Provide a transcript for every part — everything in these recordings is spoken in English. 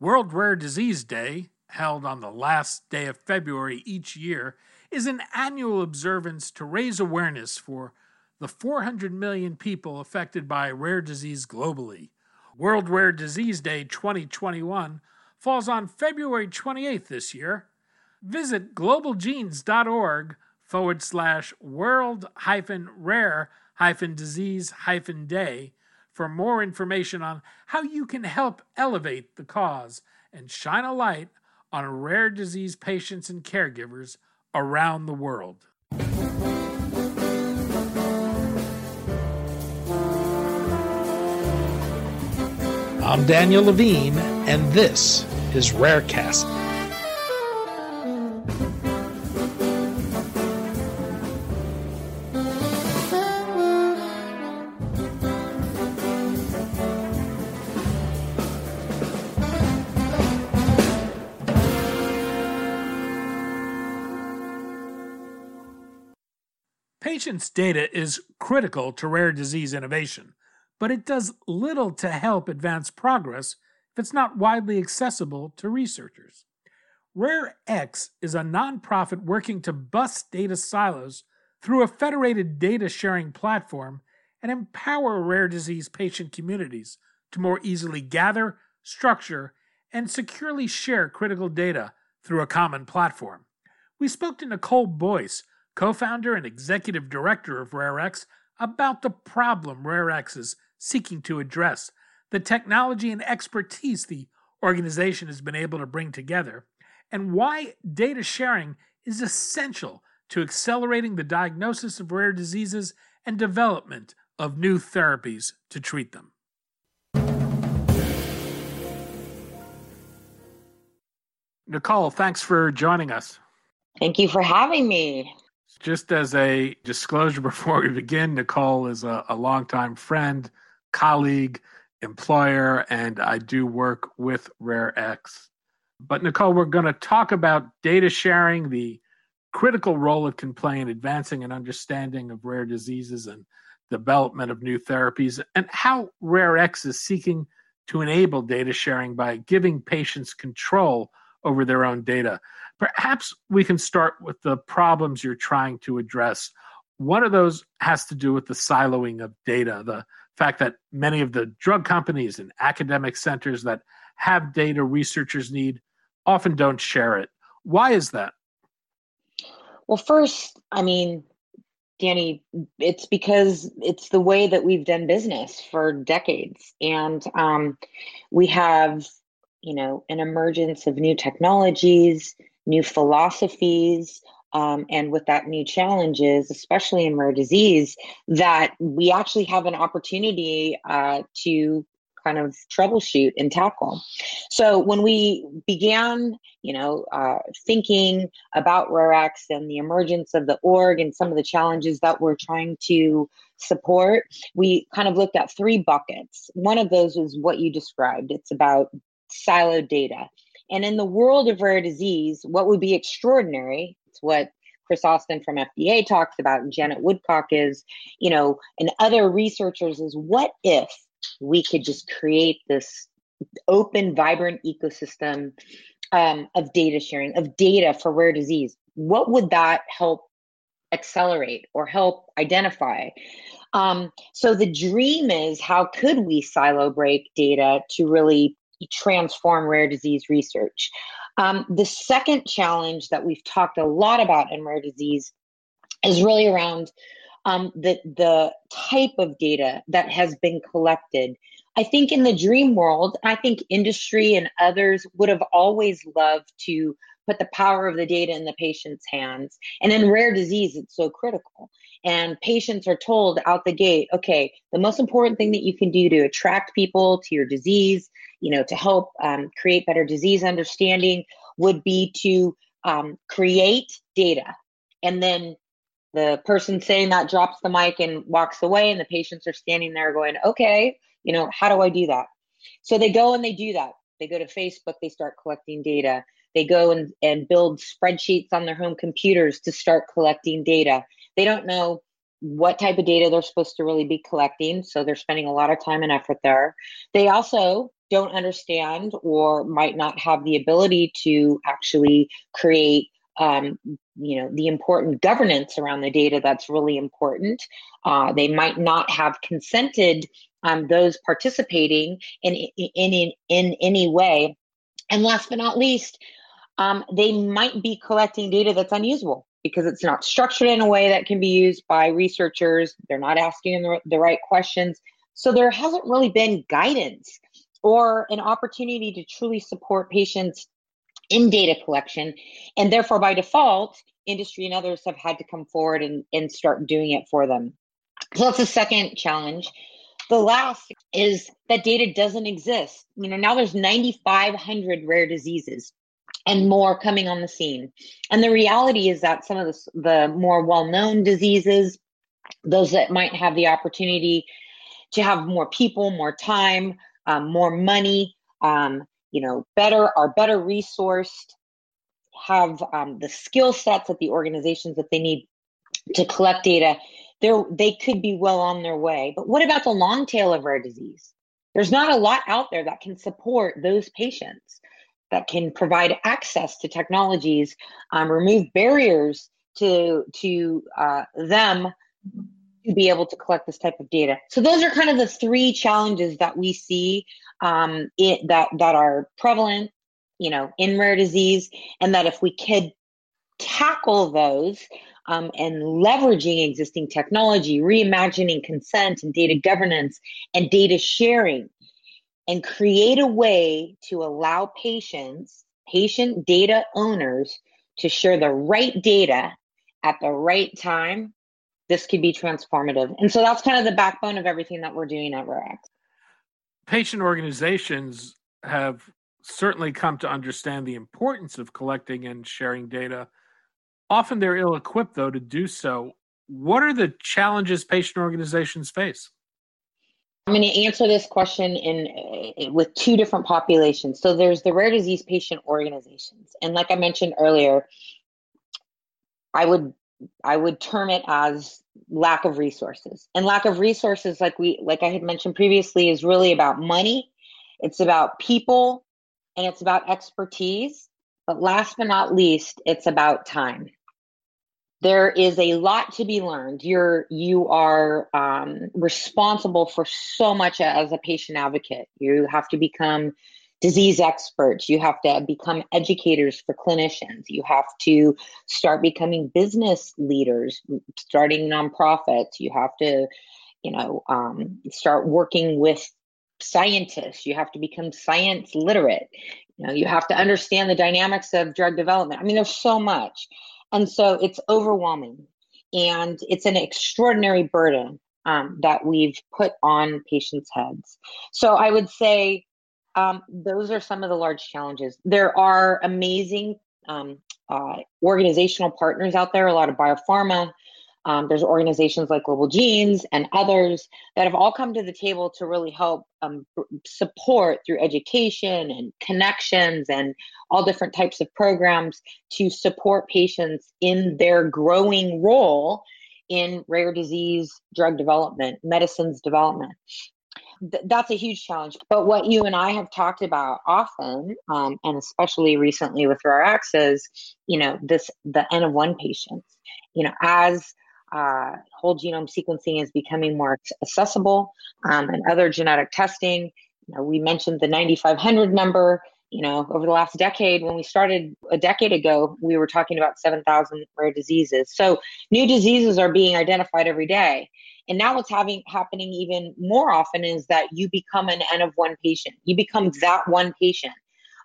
World Rare Disease Day, held on the last day of February each year, is an annual observance to raise awareness for the 400 million people affected by rare disease globally. World Rare Disease Day 2021 falls on February 28th this year. Visit globalgenes.org forward slash world hyphen rare hyphen disease hyphen day for more information on how you can help elevate the cause and shine a light on rare disease patients and caregivers around the world. I'm Daniel Levine, and this is Rarecast. Data is critical to rare disease innovation but it does little to help advance progress if it's not widely accessible to researchers. RARE-X is a nonprofit working to bust data silos through a federated data sharing platform and empower rare disease patient communities to more easily gather, structure, and securely share critical data through a common platform. We spoke to Nicole Boice, co founder and executive director of RARE-X, about the problem RARE-X is seeking to address, the technology and expertise the organization has been able to bring together, and why data sharing is essential to accelerating the diagnosis of rare diseases and development of new therapies to treat them. Nicole, thanks for joining us. Thank you for having me. Just as a disclosure before we begin, Nicole is a, a longtime friend, colleague, employer, and I do work with RARE-X. But Nicole, we're going to talk about data sharing, the critical role it can play in advancing an understanding of rare diseases and development of new therapies, and how RARE-X is seeking to enable data sharing by giving patients control over their own data. Perhaps we can start with the problems you're trying to address. One of those has to do with the siloing of data, the fact that many of the drug companies and academic centers that have data researchers need often don't share it. Why is that? Well, first, I mean, Danny, it's because it's the way that we've done business for decades. And um, we have, you know, an emergence of new technologies, new philosophies, um, and with that new challenges, especially in rare disease, that we actually have an opportunity uh, to kind of troubleshoot and tackle. So when we began, you know, uh, thinking about RARE-X and the emergence of the org and some of the challenges that we're trying to support, we kind of looked at three buckets. One of those was what you described. It's about siloed data. And in the world of rare disease, what would be extraordinary it's what Chris Austin from FDA talks about and Janet Woodcock is, you know, and other researchers is what if we could just create this open, vibrant ecosystem um, of data sharing, of data for rare disease? What would that help accelerate or help identify? Um, so the dream is how could we silo break data to really transform rare disease research? Um, the second challenge that we've talked a lot about in rare disease is really around um, the the type of data that has been collected. I think in the dream world, I think industry and others would have always loved to put the power of the data in the patient's hands. And in rare disease, it's so critical. And patients are told out the gate, okay, the most important thing that you can do to attract people to your disease, you know, to help um, create better disease understanding would be to um, create data. And then the person saying that drops the mic and walks away, and the patients are standing there going, okay, you know, how do I do that? So they go and they do that. They go to Facebook, they start collecting data. They go and, and build spreadsheets on their home computers to start collecting data. They don't know what type of data they're supposed to really be collecting. So they're spending a lot of time and effort there. They also don't understand or might not have the ability to actually create um, you know the important governance around the data that's really important uh, they might not have consented um, those participating in, in, in, in any way and last but not least um, they might be collecting data that's unusable because it's not structured in a way that can be used by researchers they're not asking the, the right questions so there hasn't really been guidance or an opportunity to truly support patients in data collection. And therefore, by default, industry and others have had to come forward and, and start doing it for them. So that's the second challenge. The last is that data doesn't exist. You know, now there's 9,500 rare diseases and more coming on the scene. And the reality is that some of the, the more well known diseases, those that might have the opportunity to have more people, more time, um, more money, um, you know, better are better resourced, have um, the skill sets at the organizations that they need to collect data. They're, they could be well on their way. But what about the long tail of rare disease? There's not a lot out there that can support those patients, that can provide access to technologies, um, remove barriers to to uh, them to be able to collect this type of data. So those are kind of the three challenges that we see um, it, that that are prevalent, you know, in rare disease, and that if we could tackle those um, and leveraging existing technology, reimagining consent and data governance and data sharing, and create a way to allow patients, patient data owners, to share the right data at the right time this could be transformative. And so that's kind of the backbone of everything that we're doing at RARE-X. Patient organizations have certainly come to understand the importance of collecting and sharing data. Often they're ill equipped, though, to do so. What are the challenges patient organizations face? I'm going to answer this question in eh, with two different populations. So there's the rare disease patient organizations, and like I mentioned earlier, I would I would term it as lack of resources. And lack of resources, like we like I had mentioned previously, is really about money, it's about people, and it's about expertise. But last but not least, it's about time. There is a lot to be learned. You're you are um, responsible for so much as a patient advocate. You have to become disease experts. You have to become educators for clinicians. You have to start becoming business leaders, starting nonprofits. You have to, you know, um, start working with scientists. You have to become science literate. You know, you have to understand the dynamics of drug development. I mean, there's so much. And so it's overwhelming and it's an extraordinary burden um, that we've put on patients' heads. So I would say um, those are some of the large challenges. There are amazing um, uh, organizational partners out there, a lot of biopharma. Um, there's organizations like Global Genes and others that have all come to the table to really help um, support through education and connections and all different types of programs to support patients in their growing role in rare disease drug development, medicines development th- that's a huge challenge. But what you and I have talked about often, um, and especially recently with RARE-X, is you know this the N of one patients. You know, as uh, whole genome sequencing is becoming more accessible, um, and other genetic testing. You know, we mentioned the 9,500 number. You know, over the last decade, when we started a decade ago, we were talking about 7,000 rare diseases. So new diseases are being identified every day. And now what's having happening even more often is that you become an N of one patient. You become that one patient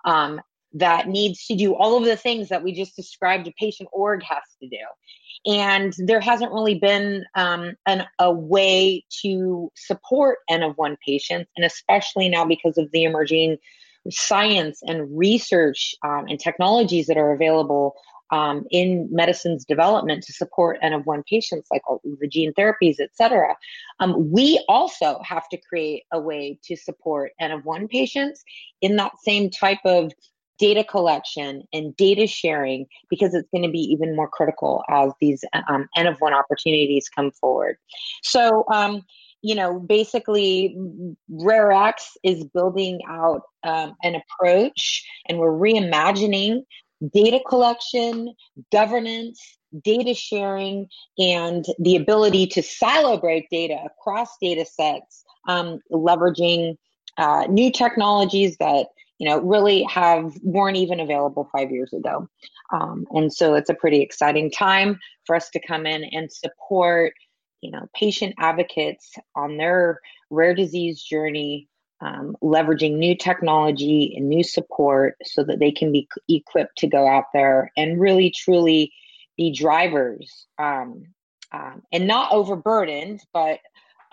um, that needs to do all of the things that we just described a patient org has to do. And there hasn't really been um, an, a way to support N of one patients, and especially now because of the emerging science and research um, and technologies that are available um, in medicine's development to support N of one patients, like the gene therapies, et cetera. Um, we also have to create a way to support N of one patients in that same type of data collection and data sharing because it's going to be even more critical as these um, N of one opportunities come forward. So, um, you know, basically, RARE-X is building out um, an approach and we're reimagining data collection, governance, data sharing, and the ability to silo break data across data sets, um, leveraging uh, new technologies that you know really have weren't even available five years ago. Um, and so it's a pretty exciting time for us to come in and support you know patient advocates on their rare disease journey um, leveraging new technology and new support so that they can be equipped to go out there and really truly be drivers um, um, and not overburdened but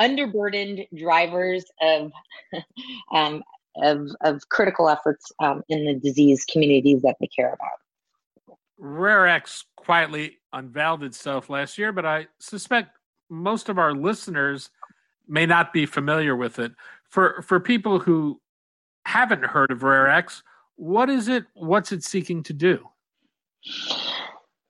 underburdened drivers of um, of, of critical efforts um, in the disease communities that they care about. RARE-X quietly unveiled itself last year, but I suspect most of our listeners may not be familiar with it. For for people who haven't heard of RARE-X, what is it? What's it seeking to do?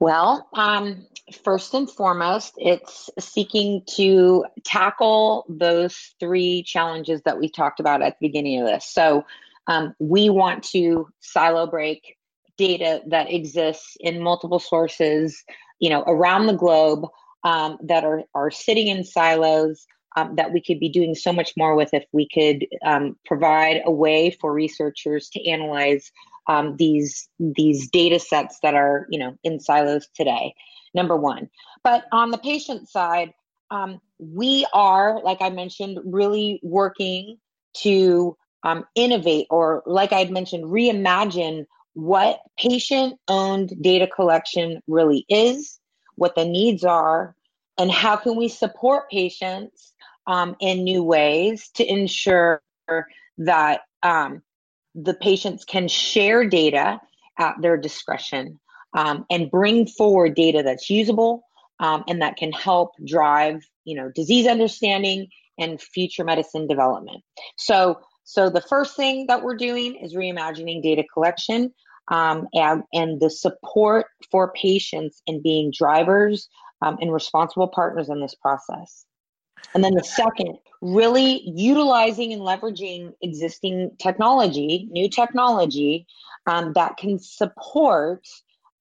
Well, um, first and foremost, it's seeking to tackle those three challenges that we talked about at the beginning of this. So, um, we want to silo break data that exists in multiple sources, you know, around the globe um, that are are sitting in silos. Um, that we could be doing so much more with if we could um, provide a way for researchers to analyze um, these these data sets that are you know in silos today number one. But on the patient side um, we are like i mentioned really working to um, innovate or like i had mentioned reimagine what patient owned data collection really is what the needs are and how can we support patients um, in new ways to ensure that um, the patients can share data at their discretion um, and bring forward data that's usable um, and that can help drive you know disease understanding and future medicine development. So so the first thing that we're doing is reimagining data collection um, and, and the support for patients in being drivers um, and responsible partners in this process and then the second, really utilizing and leveraging existing technology, new technology um, that can support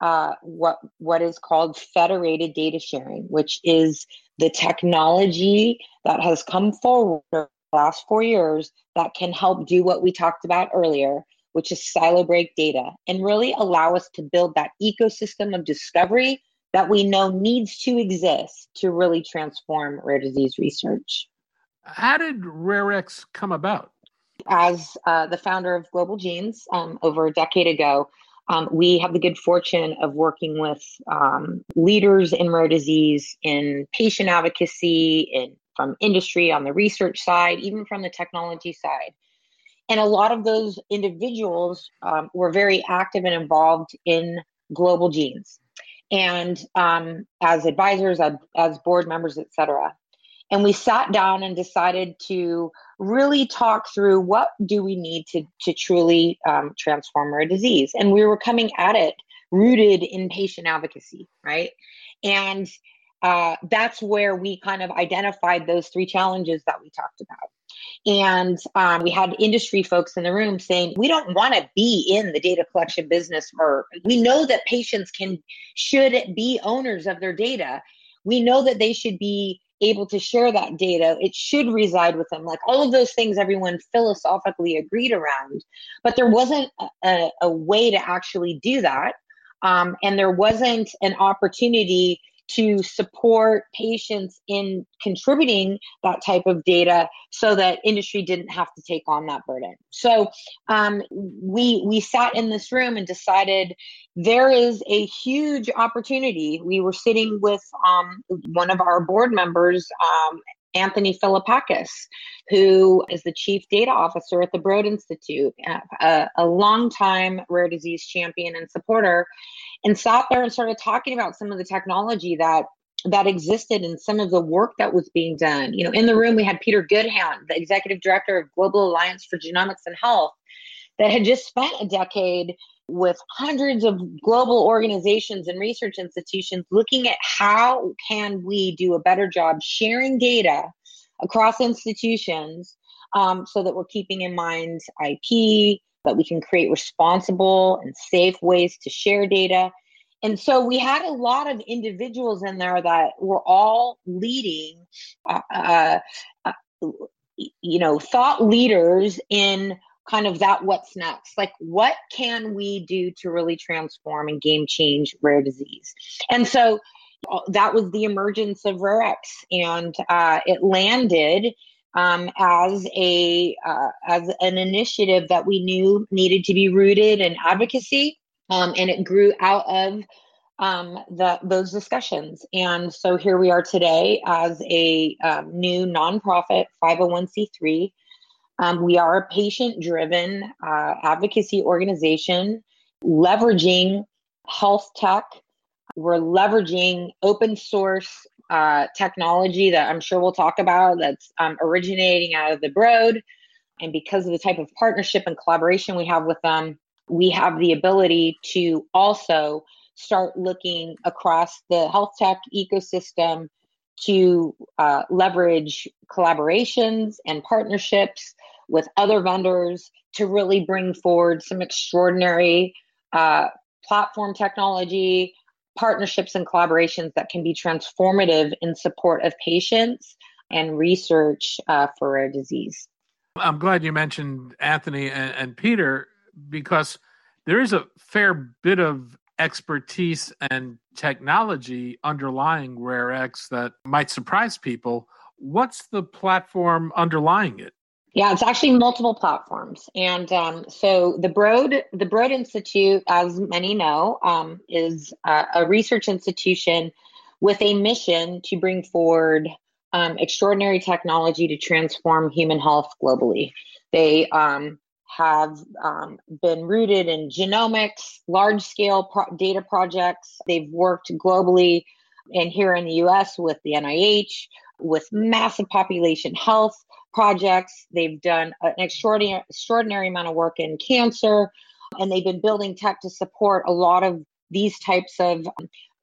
uh, what what is called federated data sharing, which is the technology that has come forward the last four years that can help do what we talked about earlier, which is silo break data and really allow us to build that ecosystem of discovery that we know needs to exist to really transform rare disease research. How did RARE-X come about? As uh, the founder of Global Genes um, over a decade ago, um, we have the good fortune of working with um, leaders in rare disease, in patient advocacy, in from industry on the research side, even from the technology side. And a lot of those individuals um, were very active and involved in Global Genes and um, as advisors, as, board members, etc. And we sat down and decided to really talk through what do we need to to truly um, transform our disease. And we were coming at it rooted in patient advocacy, right? And uh, that's where we kind of identified those three challenges that we talked about. And um, we had industry folks in the room saying, we don't want to be in the data collection business, or we know that patients can, should be owners of their data. We know that they should be able to share that data. It should reside with them. Like all of those things, everyone philosophically agreed around, but there wasn't a, a way to actually do that. Um, and there wasn't an opportunity to support patients in contributing that type of data so that industry didn't have to take on that burden. So um, we we sat in this room and decided there is a huge opportunity. We were sitting with um, one of our board members um, Anthony Philippakis, who is the chief data officer at the Broad Institute, uh, a, a longtime rare disease champion and supporter and sat there and started talking about some of the technology that that existed and some of the work that was being done. You know, in the room we had Peter Goodhand, the executive director of Global Alliance for Genomics and Health, that had just spent a decade with hundreds of global organizations and research institutions looking at how can we do a better job sharing data across institutions um, so that we're keeping in mind IP, that we can create responsible and safe ways to share data. And so we had a lot of individuals in there that were all leading, uh, uh, uh, you know, thought leaders in kind of that what's next. Like, what can we do to really transform and game change rare disease? And so uh, that was the emergence of RARE-X, and uh, it landed um, as a uh, as an initiative that we knew needed to be rooted in advocacy, um, and it grew out of um, the, those discussions. And so here we are today as a um, new nonprofit 501c3. Um, we are a patient driven uh, advocacy organization leveraging health tech. We're leveraging open source uh, technology that I'm sure we'll talk about that's um, originating out of the Broad. And because of the type of partnership and collaboration we have with them, we have the ability to also start looking across the health tech ecosystem to uh, leverage collaborations and partnerships with other vendors to really bring forward some extraordinary uh, platform technology, partnerships, and collaborations that can be transformative in support of patients and research uh, for rare disease. I'm glad you mentioned Anthony and, and Peter because there is a fair bit of expertise and technology underlying RARE-X that might surprise people. What's the platform underlying it? Yeah, it's actually multiple platforms, and um, so the Broad the Broad Institute, as many know, um, is uh, a research institution with a mission to bring forward um, extraordinary technology to transform human health globally. They um, have um, been rooted in genomics, large scale pro- data projects. They've worked globally and here in the US with the NIH, with massive population health projects. They've done an extraordinary, extraordinary amount of work in cancer, and they've been building tech to support a lot of these types of,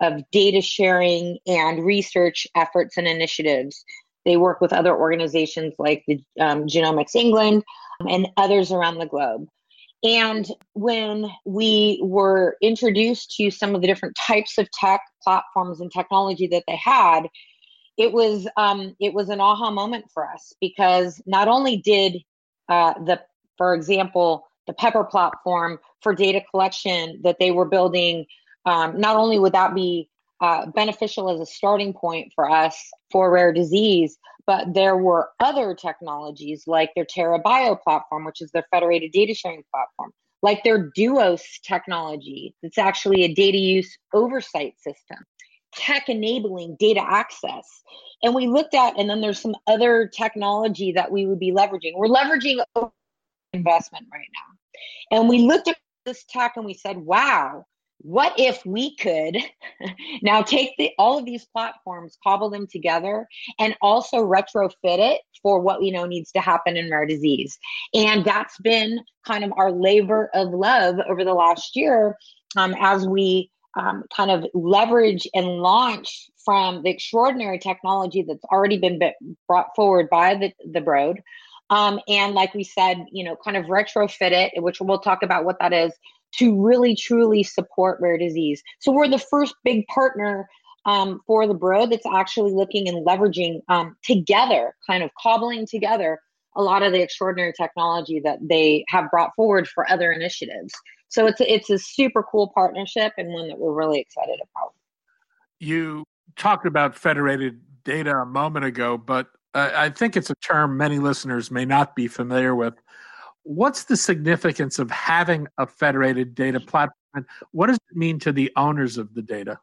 of data sharing and research efforts and initiatives. They work with other organizations like the um, Genomics England and others around the globe. And when we were introduced to some of the different types of tech platforms and technology that they had, it was um, it was an aha moment for us because not only did uh, the, for example, the Pepper platform for data collection that they were building, um, not only would that be uh, beneficial as a starting point for us for rare disease, but there were other technologies like their TerraBio platform, which is their federated data sharing platform, like their DUOS technology, that's actually a data use oversight system, tech enabling data access. And we looked at, and then there's some other technology that we would be leveraging. We're leveraging investment right now. And we looked at this tech and we said, wow, what if we could now take the, all of these platforms cobble them together and also retrofit it for what we know needs to happen in rare disease? And that's been kind of our labor of love over the last year um, as we um, kind of leverage and launch from the extraordinary technology that's already been brought forward by the, the broad. Um, and like we said you know kind of retrofit it which we'll talk about what that is to really truly support rare disease. So we're the first big partner um, for the Broad that's actually looking and leveraging um, together, kind of cobbling together a lot of the extraordinary technology that they have brought forward for other initiatives. So it's a, it's a super cool partnership and one that we're really excited about. You talked about federated data a moment ago, but uh, I think it's a term many listeners may not be familiar with what's the significance of having a federated data platform? What does it mean to the owners of the data?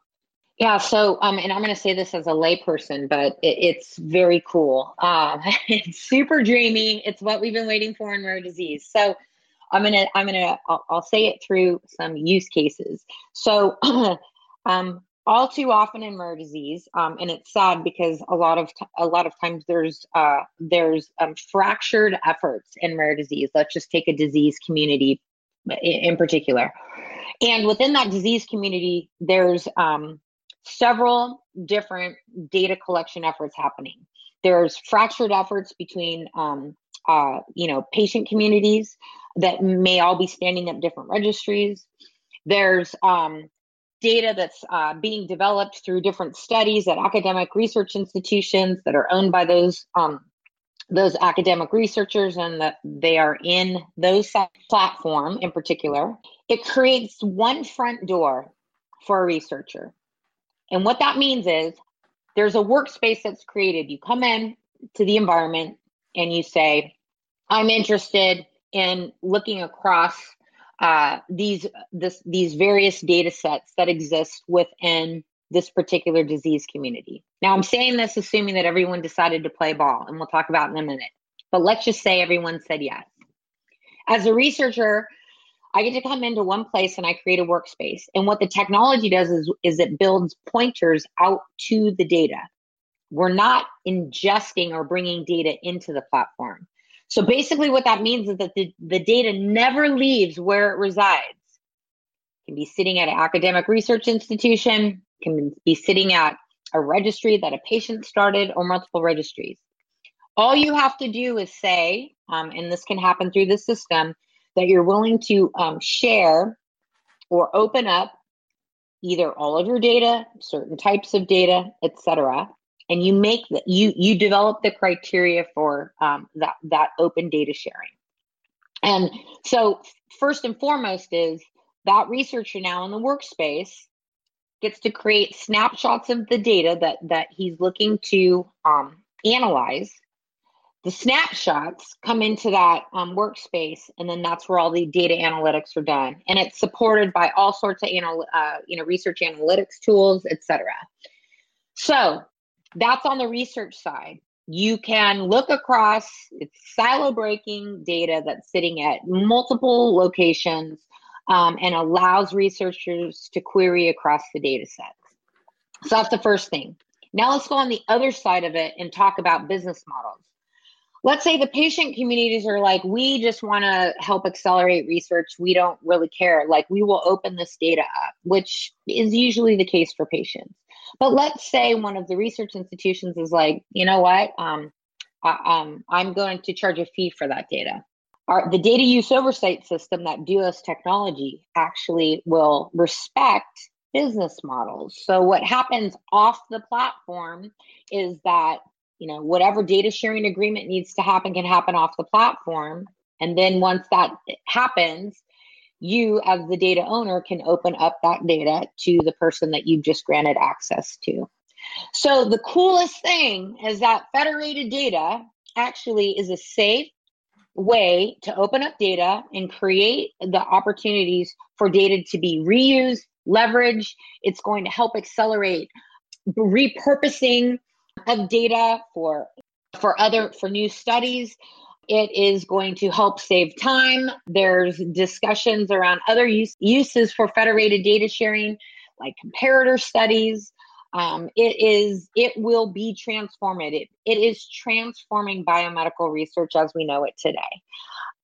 Yeah, so um, and I'm going to say this as a layperson, but it, it's very cool. Uh, it's super dreamy. It's what we've been waiting for in rare disease. So I'm gonna I'm gonna I'll, I'll say it through some use cases. So um, all too often in rare disease, um, and it's sad because a lot of t- a lot of times there's uh, there's um, fractured efforts in rare disease. Let's just take a disease community in, in particular, and within that disease community, there's um, several different data collection efforts happening. there's fractured efforts between um, uh, you know patient communities that may all be standing up different registries there's um, data that's uh, being developed through different studies at academic research institutions that are owned by those um, those academic researchers and that they are in those platform in particular it creates one front door for a researcher. And what that means is there's a workspace that's created. You come in to the environment and you say i'm interested in looking across uh, these this these various data sets that exist within this particular disease community. Now, I'm saying this assuming that everyone decided to play ball, and we'll talk about in a minute. But let's just say everyone said yes. As a researcher, I get to come into one place and I create a workspace. And what the technology does is, is it builds pointers out to the data. We're not ingesting or bringing data into the platform. So basically, what that means is that the, the data never leaves where it resides. It can be sitting at an academic research institution, can be sitting at a registry that a patient started, or multiple registries. All you have to do is say, um, and this can happen through the system, that you're willing to um, share or open up either all of your data, certain types of data, etc., and you make that you you develop the criteria for um, that that open data sharing. And so first and foremost is that researcher now in the workspace gets to create snapshots of the data that that he's looking to um, analyze. The snapshots come into that um, workspace and then that's where all the data analytics are done. And it's supported by all sorts of anal- uh, you know research analytics tools etc so that's on the research side. You can look across, it's silo breaking data that's sitting at multiple locations um, and allows researchers to query across the data sets. So that's the first thing. Now let's go on the other side of it and talk about business models. Let's say the patient communities are like, we just want to help accelerate research. We don't really care. Like, we will open this data up, which is usually the case for patients. But let's say one of the research institutions is like, you know what, um, I, um, I'm going to charge a fee for that data. Our, the data use oversight system that DUOS technology actually will respect business models. So what happens off the platform is that you know whatever data sharing agreement needs to happen can happen off the platform, and then once that happens, you as the data owner can open up that data to the person that you've just granted access to. So the coolest thing is that federated data actually is a safe way to open up data and create the opportunities for data to be reused, leveraged. It's going to help accelerate repurposing of data for for other for new studies it is going to help save time. There's discussions around other use, uses for federated data sharing, like comparator studies. Um, it is it will be transformative. It is transforming biomedical research as we know it today.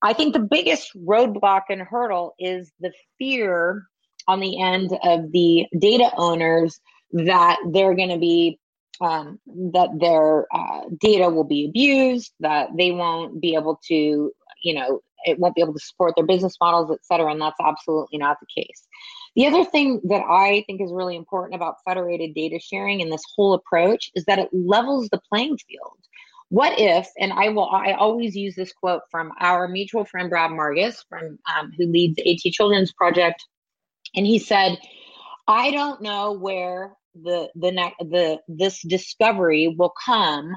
I think the biggest roadblock and hurdle is the fear on the end of the data owners that they're going to be um, that their uh, data will be abused, that they won't be able to, you know, it won't be able to support their business models, et cetera. And that's absolutely not the case. The other thing that I think is really important about federated data sharing and this whole approach is that it levels the playing field. What if, and I will, I always use this quote from our mutual friend Brad Margus, from um, who leads A-T Children's Project, and he said, "I don't know where the the the this discovery will come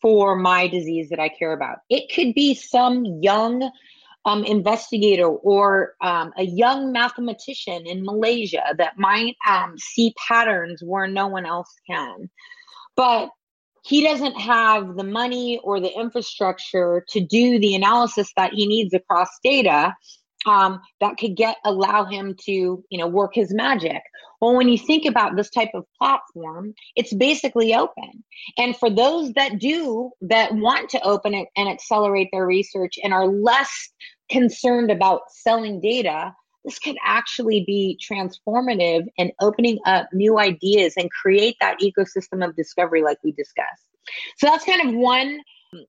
for my disease that I care about. It could be some young um, investigator or um, a young mathematician in Malaysia that might um, see patterns where no one else can. But he doesn't have the money or the infrastructure to do the analysis that he needs across data um, that could get allow him to you know work his magic. Well when you think about this type of platform it's basically open. And for those that do that want to open it and accelerate their research and are less concerned about selling data this could actually be transformative and opening up new ideas and create that ecosystem of discovery like we discussed. So that's kind of one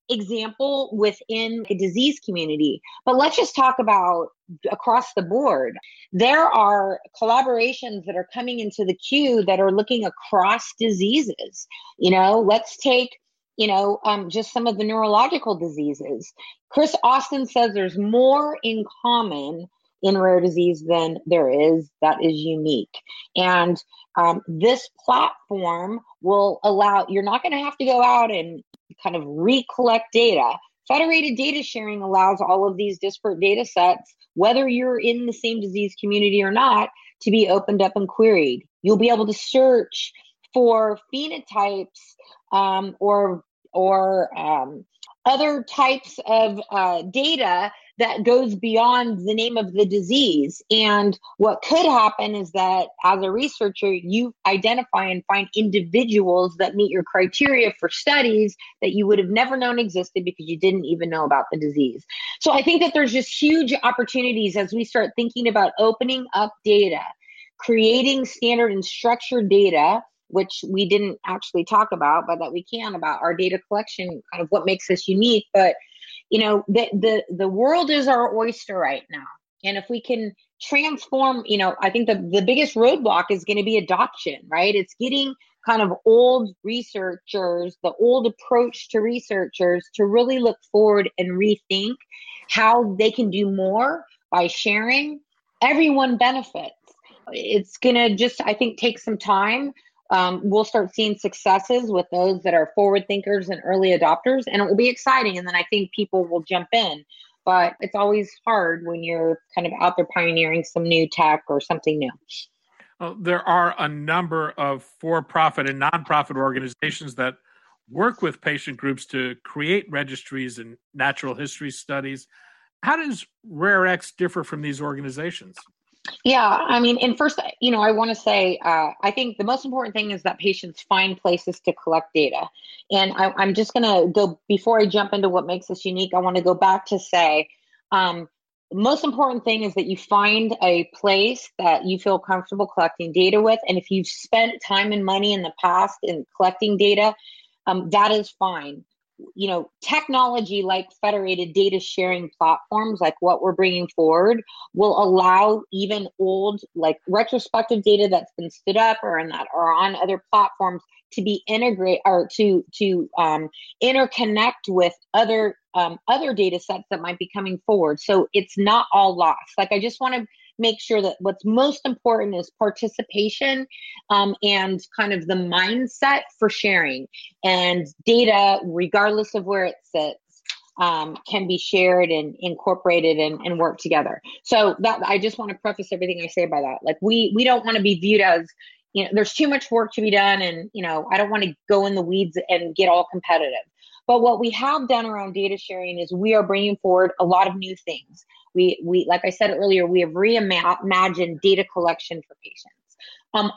example within a disease community. But let's just talk about across the board. There are collaborations that are coming into the queue that are looking across diseases. You know, let's take you know, um, just some of the neurological diseases. Chris Austin says there's more in common in rare disease than there is that is unique. And um, this platform will allow, you're not going to have to go out and kind of recollect data. Federated data sharing allows all of these disparate data sets, whether you're in the same disease community or not, to be opened up and queried. You'll be able to search for phenotypes um, or or um, other types of uh, data that goes beyond the name of the disease. And what could happen is that as a researcher, you identify and find individuals that meet your criteria for studies that you would have never known existed because you didn't even know about the disease. So I think that there's just huge opportunities as we start thinking about opening up data, creating standard and structured data which we didn't actually talk about, but that we can about our data collection, kind of what makes us unique. But you know, the the the world is our oyster right now, and if we can transform, you know, I think the the biggest roadblock is going to be adoption, right? It's getting kind of old researchers, the old approach to researchers, to really look forward and rethink how they can do more by sharing. Everyone benefits. It's going to just, I think, take some time um, we'll start seeing successes with those that are forward thinkers and early adopters, and it will be exciting. And then I think people will jump in. But it's always hard when you're kind of out there pioneering some new tech or something new. Well, there are a number of for profit and nonprofit organizations that work with patient groups to create registries and natural history studies. How does RARE-X differ from these organizations? Yeah, I mean, and first, you know, I want to say, uh, I think the most important thing is that patients find places to collect data. And I, am just going to go, before I jump into what makes us unique, I want to go back to say, um, most important thing is that you find a place that you feel comfortable collecting data with. And if you've spent time and money in the past in collecting data, um, that is fine you know technology like federated data sharing platforms like what we're bringing forward will allow even old like retrospective data that's been stood up or in that or on other platforms to be integrate or to to um, interconnect with other um, other data sets that might be coming forward. So it's not all lost. Like i just want to make sure that what's most important is participation um, and kind of the mindset for sharing and data, regardless of where it sits. Um, can be shared and incorporated and, and work together. So that I just want to preface everything I say by that. Like we we don't want to be viewed as you know there's too much work to be done and you know I don't want to go in the weeds and get all competitive. But what we have done around data sharing is we are bringing forward a lot of new things. We, we like I said earlier, we have reimagined data collection for patients. Um,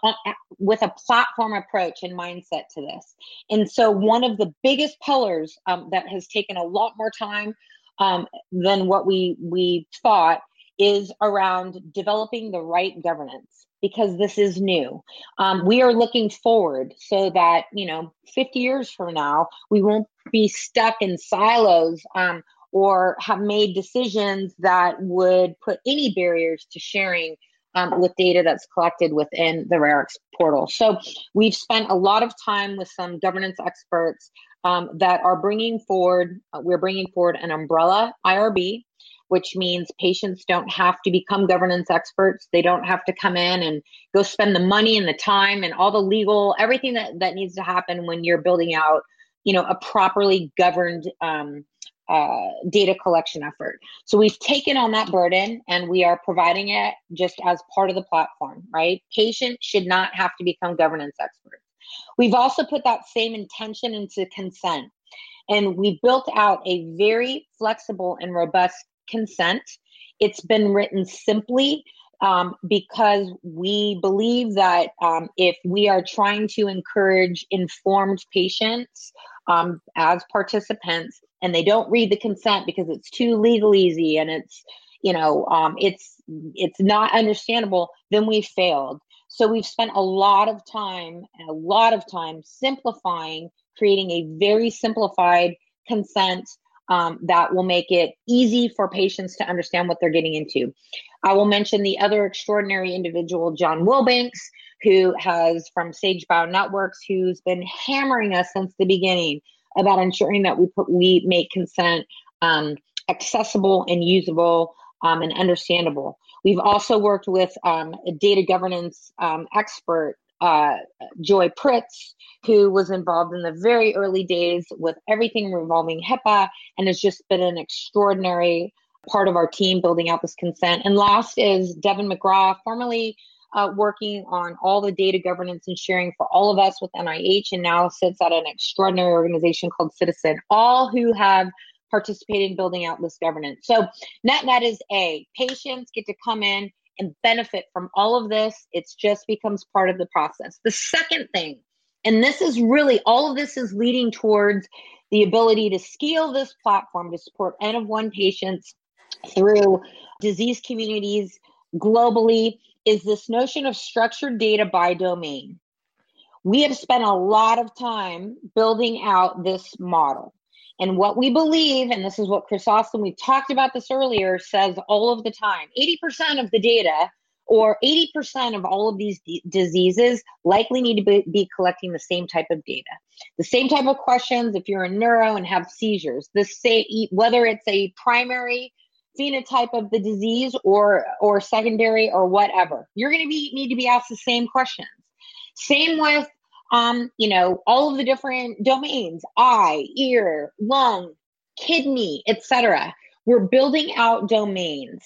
with a platform approach and mindset to this. And so, one of the biggest pillars um, that has taken a lot more time um, than what we we thought is around developing the right governance because this is new. Um, we are looking forward so that you know, 50 years from now, we won't be stuck in silos um, or have made decisions that would put any barriers to sharing um, with data that's collected within the RARE-X portal. So we've spent a lot of time with some governance experts um, that are bringing forward, uh, we're bringing forward an umbrella IRB, which means patients don't have to become governance experts. They don't have to come in and go spend the money and the time and all the legal, everything that, that needs to happen when you're building out, you know, a properly governed um, uh, data collection effort. So we've taken on that burden and we are providing it just as part of the platform, right? Patients should not have to become governance experts. We've also put that same intention into consent. And we built out a very flexible and robust consent. It's been written simply um, because we believe that um, if we are trying to encourage informed patients um, as participants and they don't read the consent because it's too legal easy and it's you know um, it's it's not understandable then we failed so we've spent a lot of time a lot of time simplifying creating a very simplified consent um, that will make it easy for patients to understand what they're getting into. I will mention the other extraordinary individual, John Wilbanks, who has from Sage Bionetworks, who's been hammering us since the beginning about ensuring that we put, we make consent um, accessible and usable um, and understandable. We've also worked with um, a data governance um, expert, uh, Joy Pritts, who was involved in the very early days with everything revolving HIPAA and has just been an extraordinary part of our team building out this consent. And last is Deven McGraw, formerly uh, working on all the data governance and sharing for all of us with NIH, and now sits at an extraordinary organization called Ciitizen, all who have participated in building out this governance. So, net net is A, patients get to come in and benefit from all of this. It just becomes part of the process. The second thing, and this is really all of this is leading towards the ability to scale this platform to support N of one patients through disease communities globally is this notion of structured data by domain. We have spent a lot of time building out this model. And what we believe, and this is what Chris Austin, we talked about this earlier, says all of the time 80% of the data or 80% of all of these d- diseases likely need to be, be, collecting the same type of data. The same type of questions if you're a neuro and have seizures, the say, whether it's a primary phenotype of the disease or or secondary or whatever you're going to be need to be asked the same questions same with um you know all of the different domains eye ear lung kidney etc we're building out domains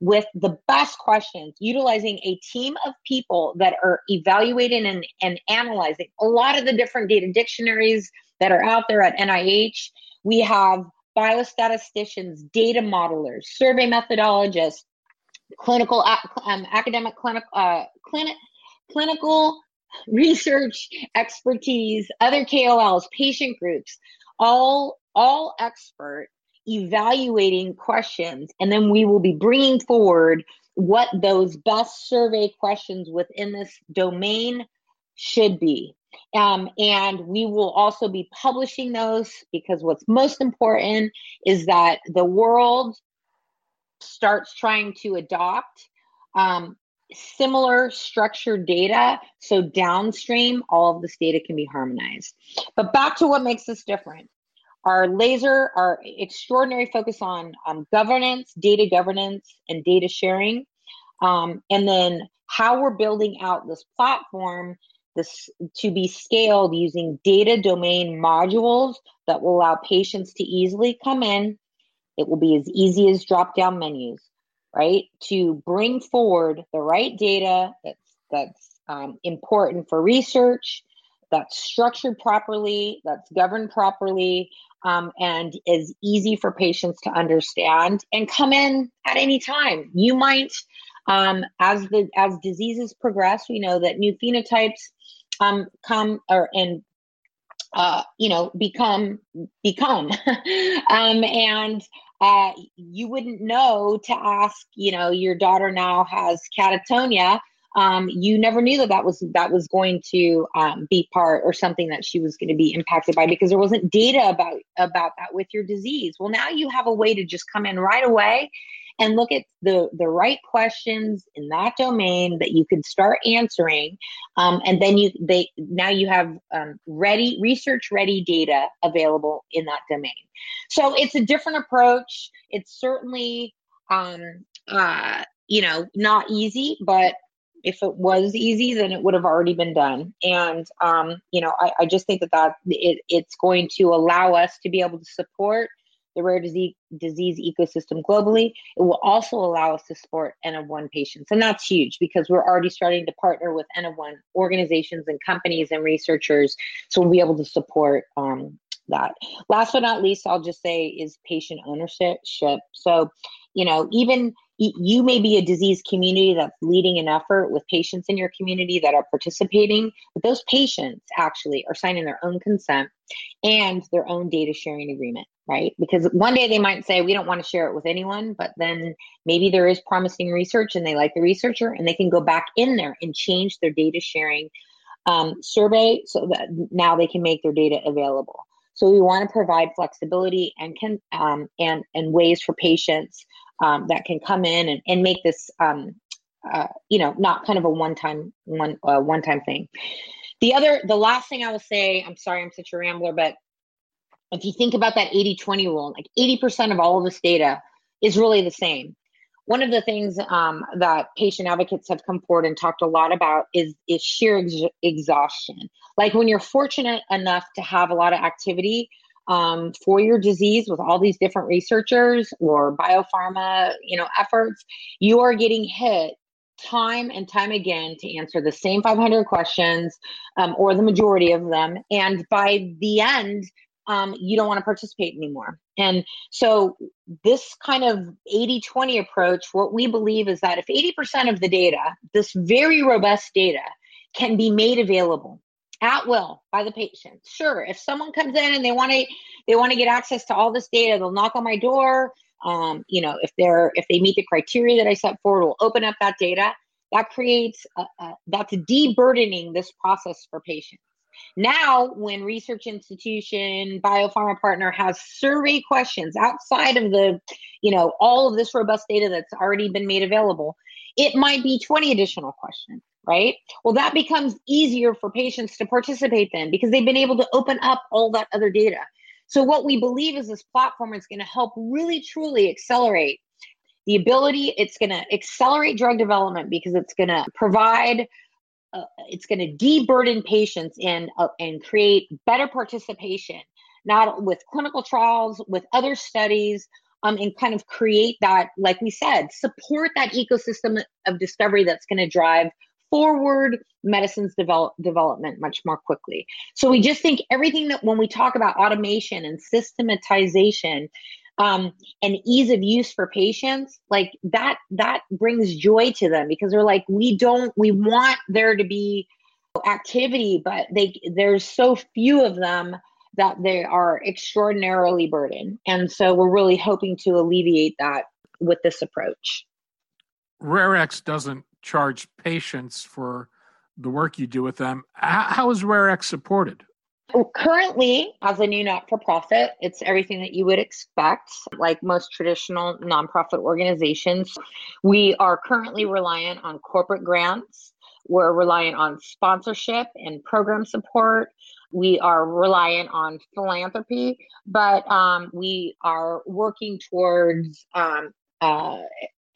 with the best questions utilizing a team of people that are evaluating and, and analyzing a lot of the different data dictionaries that are out there at nih we have biostatisticians, data modelers, survey methodologists, clinical um, academic clinic, uh, clinic, clinical research expertise, other KOLs, patient groups, all all expert evaluating questions, and then we will be bringing forward what those best survey questions within this domain should be. Um, and we will also be publishing those because what's most important is that the world starts trying to adopt um, similar structured data so downstream all of this data can be harmonized. But back to what makes us different. Our laser our extraordinary focus on um, governance data governance and data sharing. Um, and then how we're building out this platform this to be scaled using data domain modules that will allow patients to easily come in. It will be as easy as drop down menus, right? To bring forward the right data that's that's um, important for research, that's structured properly, that's governed properly, um, and is easy for patients to understand and come in at any time. You might um, as the as diseases progress, we know that new phenotypes um, come or and uh, you know become become, um, and uh, you wouldn't know to ask. You know, your daughter now has catatonia. Um, you never knew that that was that was going to um, be part or something that she was going to be impacted by because there wasn't data about about that with your disease. Well, now you have a way to just come in right away and look at the the right questions in that domain that you can start answering um, and then you they now you have um, ready research ready data available in that domain. So it's a different approach. It's certainly um, uh, you know not easy but if it was easy then it would have already been done. And um, you know I, I just think that that it, it's going to allow us to be able to support the rare disease, disease ecosystem globally. It will also allow us to support N of one patients. And that's huge because we're already starting to partner with N of one organizations and companies and researchers. So we'll be able to support um, that. Last but not least, I'll just say is patient ownership. So, you know, even you may be a disease community that's leading an effort with patients in your community that are participating, but those patients actually are signing their own consent and their own data sharing agreement right? Because one day they might say, we don't want to share it with anyone, but then maybe there is promising research and they like the researcher and they can go back in there and change their data sharing um, survey so that now they can make their data available. So we want to provide flexibility and can um, and and ways for patients um, that can come in and, and make this um, uh, you know not kind of a one time one uh, one time thing. The other the last thing I will say, I'm sorry I'm such a rambler, but if you think about that 80-20 rule, like 80% of all of this data is really the same one of the things um, that patient advocates have come forward and talked a lot about is is sheer ex- exhaustion. Like when you're fortunate enough to have a lot of activity um, for your disease with all these different researchers or biopharma, you know, efforts, you are getting hit time and time again to answer the same 500 questions um, or the majority of them. And by the end, um, you don't want to participate anymore. And so, this kind of 80 20 approach, what we believe is that if 80% of the data, this very robust data, can be made available at will by the patient. Sure, if someone comes in and they want to they want to get access to all this data, they'll knock on my door. Um, you know, if they're if they meet the criteria that I set forward, we'll open up that data. That creates a, a, that's de-burdening this process for patients. Now, when research institution, biopharma partner has survey questions outside of the, you know, all of this robust data that's already been made available, it might be 20 additional questions, right? Well, that becomes easier for patients to participate then because they've been able to open up all that other data. So, what we believe is this platform is going to help really truly accelerate the ability, it's going to accelerate drug development because it's going to provide uh, it's going to de-burden patients and uh, and create better participation not with clinical trials with other studies um, and kind of create that like we said support that ecosystem of discovery that's going to drive forward medicines develop, development much more quickly. So we just think everything that when we talk about automation and systematization um, and ease of use for patients like that that brings joy to them because they're like we don't we want there to be activity but they there's so few of them that they are extraordinarily burdened. And so we're really hoping to alleviate that with this approach. RARE-X doesn't charge patients for the work you do with them. How is RARE-X supported Currently, as a new not for profit, it's everything that you would expect, like most traditional nonprofit organizations. We are currently reliant on corporate grants, we're reliant on sponsorship and program support. We are reliant on philanthropy, but um, we are working towards, um, uh,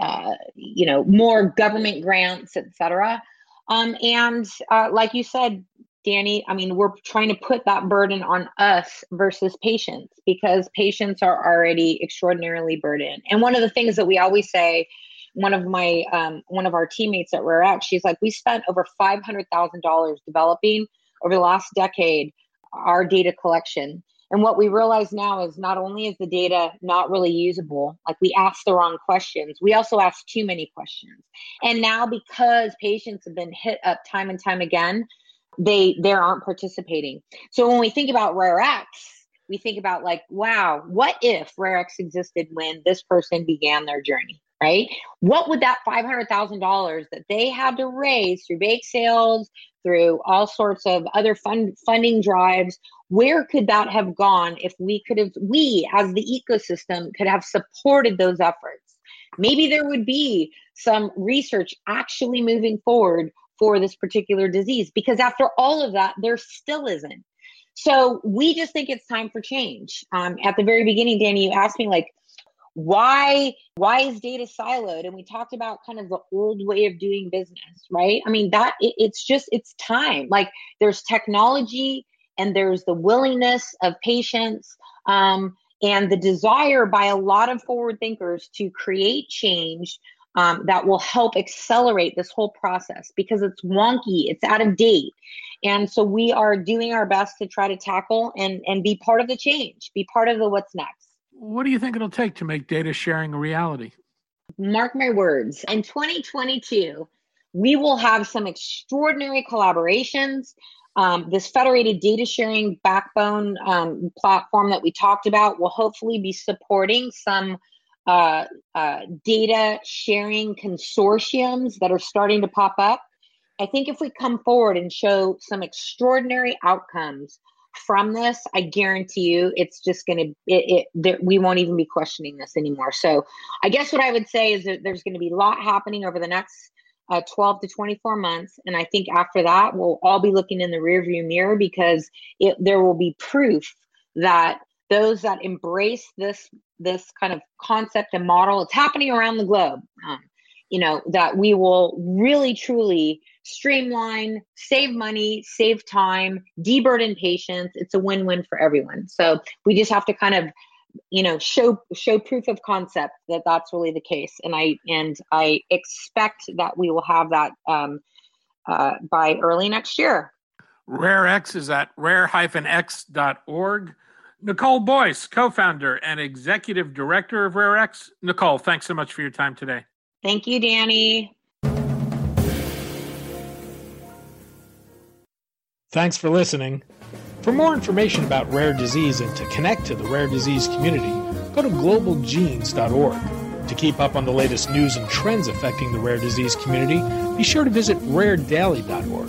uh, you know, more government grants, et cetera. Um, and uh, like you said, Danny, I mean, we're trying to put that burden on us versus patients because patients are already extraordinarily burdened. And one of the things that we always say, one of my um, one of our teammates that we're at she's like, we spent over five hundred thousand dollars developing over the last decade our data collection. And what we realize now is not only is the data not really usable, like we asked the wrong questions, we also asked too many questions. And now because patients have been hit up time and time again they they aren't participating. So when we think about RARE-X, we think about like, wow, what if RARE-X existed when this person began their journey, right? What would that five hundred thousand dollars that they had to raise through bake sales, through all sorts of other fund funding drives, where could that have gone if we could have we as the ecosystem could have supported those efforts? Maybe there would be some research actually moving forward for this particular disease because after all of that, there still isn't. So we just think it's time for change. Um, at the very beginning, Danny, you asked me like, why why is data siloed and we talked about kind of the old way of doing business right i mean that it, it's just it's time like there's technology and there's the willingness of patients um, and the desire by a lot of forward thinkers to create change um, that will help accelerate this whole process because it's wonky, it's out of date. And so we are doing our best to try to tackle and, and be part of the change, be part of the what's next. What do you think it'll take to make data sharing a reality? Mark my words, in 2022, we will have some extraordinary collaborations. Um, this federated data sharing backbone um, platform that we talked about will hopefully be supporting some uh, uh, data sharing consortiums that are starting to pop up. I think if we come forward and show some extraordinary outcomes from this, I guarantee you it's just going to, it, we won't even be questioning this anymore. So I guess what I would say is that there's going to be a lot happening over the next uh, 12 to 24 months. And I think after that, we'll all be looking in the rearview mirror because it, there will be proof that those that embrace this this kind of concept and model. It's happening around the globe um, you know that we will really truly streamline save money save time deburden patients. It's a win-win for everyone. So we just have to kind of you know show show proof of concept that that's really the case. And i and i expect that we will have that um, uh, by early next year. RARE-X is at rare-x.org Nicole Boice co-founder and executive director of RARE-X nicole thanks so much for your time today thank you danny thanks for listening for more information about rare disease and to connect to the rare disease community, go to globalgenes.org. To keep up on the latest news and trends affecting the rare disease community, be sure to visit raredaily.org.